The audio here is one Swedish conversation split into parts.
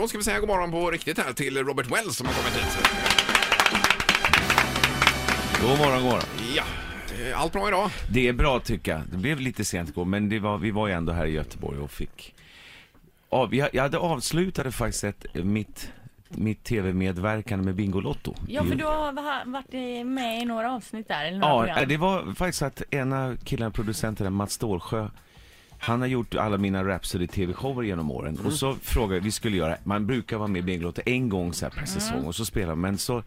då ska vi säga god morgon på riktigt här till Robert Wells som har kommit hit. God morgon, god morgon. Ja, eh, allt bra idag? Det är bra tycker jag. Det blev lite sent igår, men det var, vi var ju ändå här i Göteborg och fick... Ja, jag, jag hade avslutade faktiskt ett, mitt, mitt tv-medverkande med Bingolotto. Ja, för du har va- varit med i några avsnitt där, eller några Ja, program. det var faktiskt att en av killarna, producenterna, Mats Stålsjö, han har gjort alla mina Rhapsody TV-shower genom åren. Och så frågade vi skulle göra, man brukar vara med i Bingolotto en gång så här per säsong och så spelar man. Men så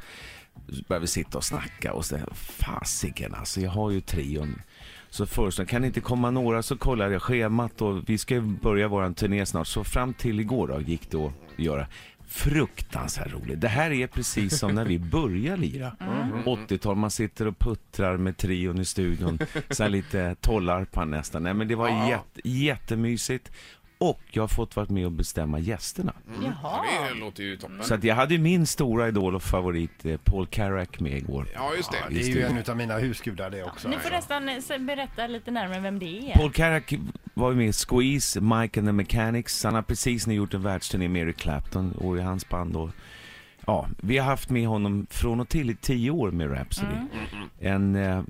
började vi sitta och snacka och så fasiken alltså, jag har ju trion. Så föreslog kan det inte komma några? Så kollade jag schemat och vi ska ju börja våran turné snart. Så fram till igår då gick det att göra. Fruktansvärt roligt. Det här är precis som när vi började lira. 80-tal, man sitter och puttrar med trion i studion. Så här lite tollarpan nästan. Nej men det var Ja. jätte, jättemysigt. Och jag har fått vara med och bestämma gästerna. Ja, Jaha. det låter ju toppen. Så att jag hade min stora idol och favorit eh, Paul Carrack med igår. Ja, just det. Det är ju en av mina husgudar det också. Ni får nästan eh, berätta lite närmare vem det är. Paul Carrack var ju med Squeeze, Mike and the Mechanics. Han har precis nu gjort en världsturné med Eric Clapton och i hans band. Och, ja, vi har haft med honom från och till i tio år med Rhapsody. En, eh,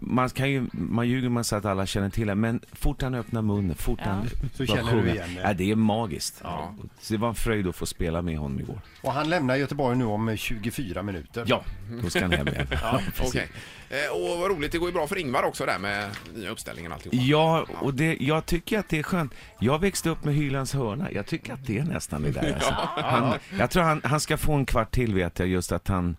man, kan ju, man ljuger man säger att alla känner till det, men fort han öppnar munnen, fort Ja. han Så känner du igen det. Ja, det är magiskt. Ja. Så det var en fröjd att få spela med honom igår. Och han lämnar Göteborg nu om 24 minuter. Ja, då ska han hem igen. Ja, Okej. Eh, Och vad roligt, det går ju bra för Ingvar också där med nya uppställningen och alltihopa. Ja, och det, jag tycker att det är skönt. Jag växte upp med Hylands hörna. Jag tycker att det är nästan det där. Alltså. Han, jag tror han, han ska få en kvart till vet jag, just att han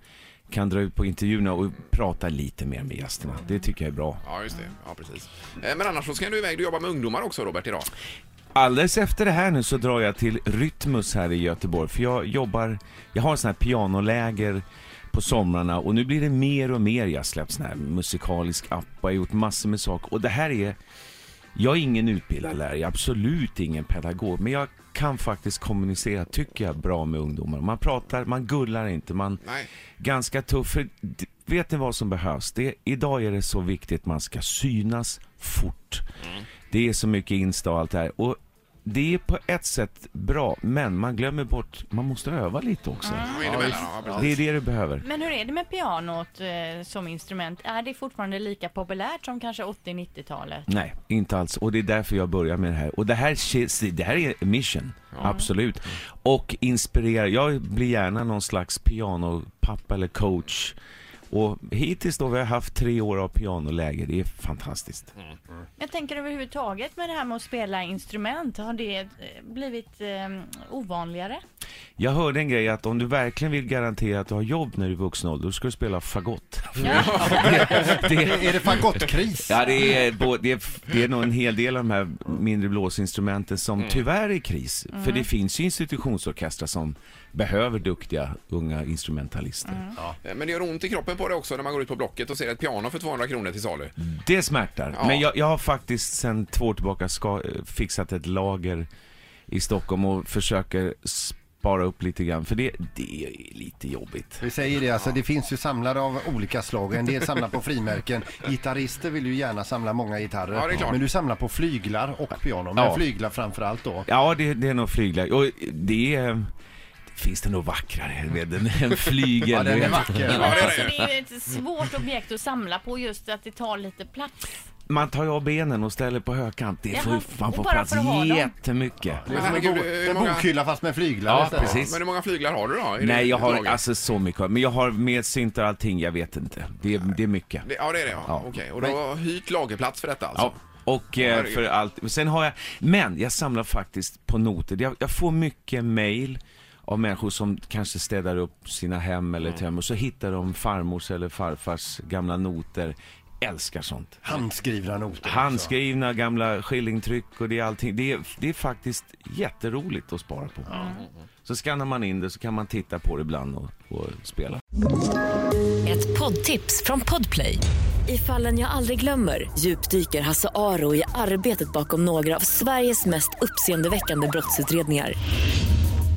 kan dra ut på intervjuerna och prata lite mer med gästerna. Det tycker jag är bra. Ja, just det. Ja, precis. Eh, Men annars så ska du iväg, du jobbar med ungdomar också Robert idag. Alldeles efter det här nu så drar jag till Rytmus här i Göteborg. För jag jobbar, jag har sån här pianoläger på somrarna och nu blir det mer och mer. Jag har släppt sån här musikalisk app och jag har gjort massor med saker. Och det här är, jag är ingen utbildad lärare, absolut ingen pedagog. Men jag kan faktiskt kommunicera, tycker jag, bra med ungdomar. Man pratar, man gullar inte, man Nej. ganska tuff. För vet ni vad som behövs? Det, idag är det så viktigt man ska synas fort. Det är så mycket Insta och allt det här. Och det är på ett sätt bra, men man glömmer bort, man måste öva lite också. Ja, emellan, ja, Det är det du behöver. Men hur är det med pianot eh, som instrument? Är det fortfarande lika populärt som kanske 80-90-talet? Nej, inte alls. Och det är därför jag börjar med det här. Och det här, sh- det här är mission, absolut. Och inspirera, jag blir gärna någon slags pianopappa eller coach. Och hittills då, vi har haft tre år av pianoläger, det är fantastiskt. Jag tänker överhuvudtaget med det här med att spela instrument, har det eh, blivit eh, ovanligare? Jag hörde en grej att om du verkligen vill garantera att du har jobb när du är vuxen ålder, då ska du spela fagott. Ja. det, Är det fagottkris? Ja, det är, det, är, det är nog en hel del av de här mindre blåsinstrumenten som tyvärr är i kris. För det finns ju institutionsorkestrar som behöver duktiga unga instrumentalister. Eh, Men det gör ont i kroppen på det också när man går ut på Blocket och ser ett piano för 200 kronor till salu. Det smärtar. Ja. Men jag, jag har faktiskt sedan två år tillbaka ska, eh, fixat ett lager i Stockholm och försöker spara upp lite grann. För det, det är lite jobbigt. Vi säger det, alltså det finns ju samlare av olika slag. En del samlar på frimärken. Gitarrister vill ju gärna samla många gitarrer. Ja, det är klart. Men du samlar på flyglar och piano. Men Ja. flyglar framför allt då. Ja, det, det är nog flyglar. Och det är... Finns det nog vackrare med en, en flygel? Ja, den är vacker. Ja, men är alltså, det. är ju ett svårt objekt att samla på just att det tar lite plats. Man tar ju av benen och ställer på högkant. Det får, Jaha, man och får bara plats för att ha dem. jättemycket. Det är som en, herregud, bo- hur en många- bokhylla fast med flyglar Ja, istället. precis. Men hur många flyglar har du då? i Nej, jag har alltså så mycket. Men jag har med syntar och allting, jag vet inte. Det, är- det är mycket. Det- Ja, det är det ja. Ja. Okej, och du har hyrt lagerplats för detta alltså? Ja. Och eh, Herregud. för allt. Sen har jag, men jag samlar faktiskt på noter. Jag, jag får mycket mail av människor som kanske städar upp sina hem eller tömmer och så hittar de farmors eller farfars gamla noter. Älskar sånt. Handskrivna noter. också. Handskrivna gamla skillingtryck och det är allting. Det är, det är faktiskt jätteroligt att spara på. Så skannar man in det så kan man titta på det ibland och, och spela. Ett poddtips från Podplay. I fallen jag aldrig glömmer djupdyker Hasse Aro i arbetet bakom några av Sveriges mest uppseendeväckande brottsutredningar.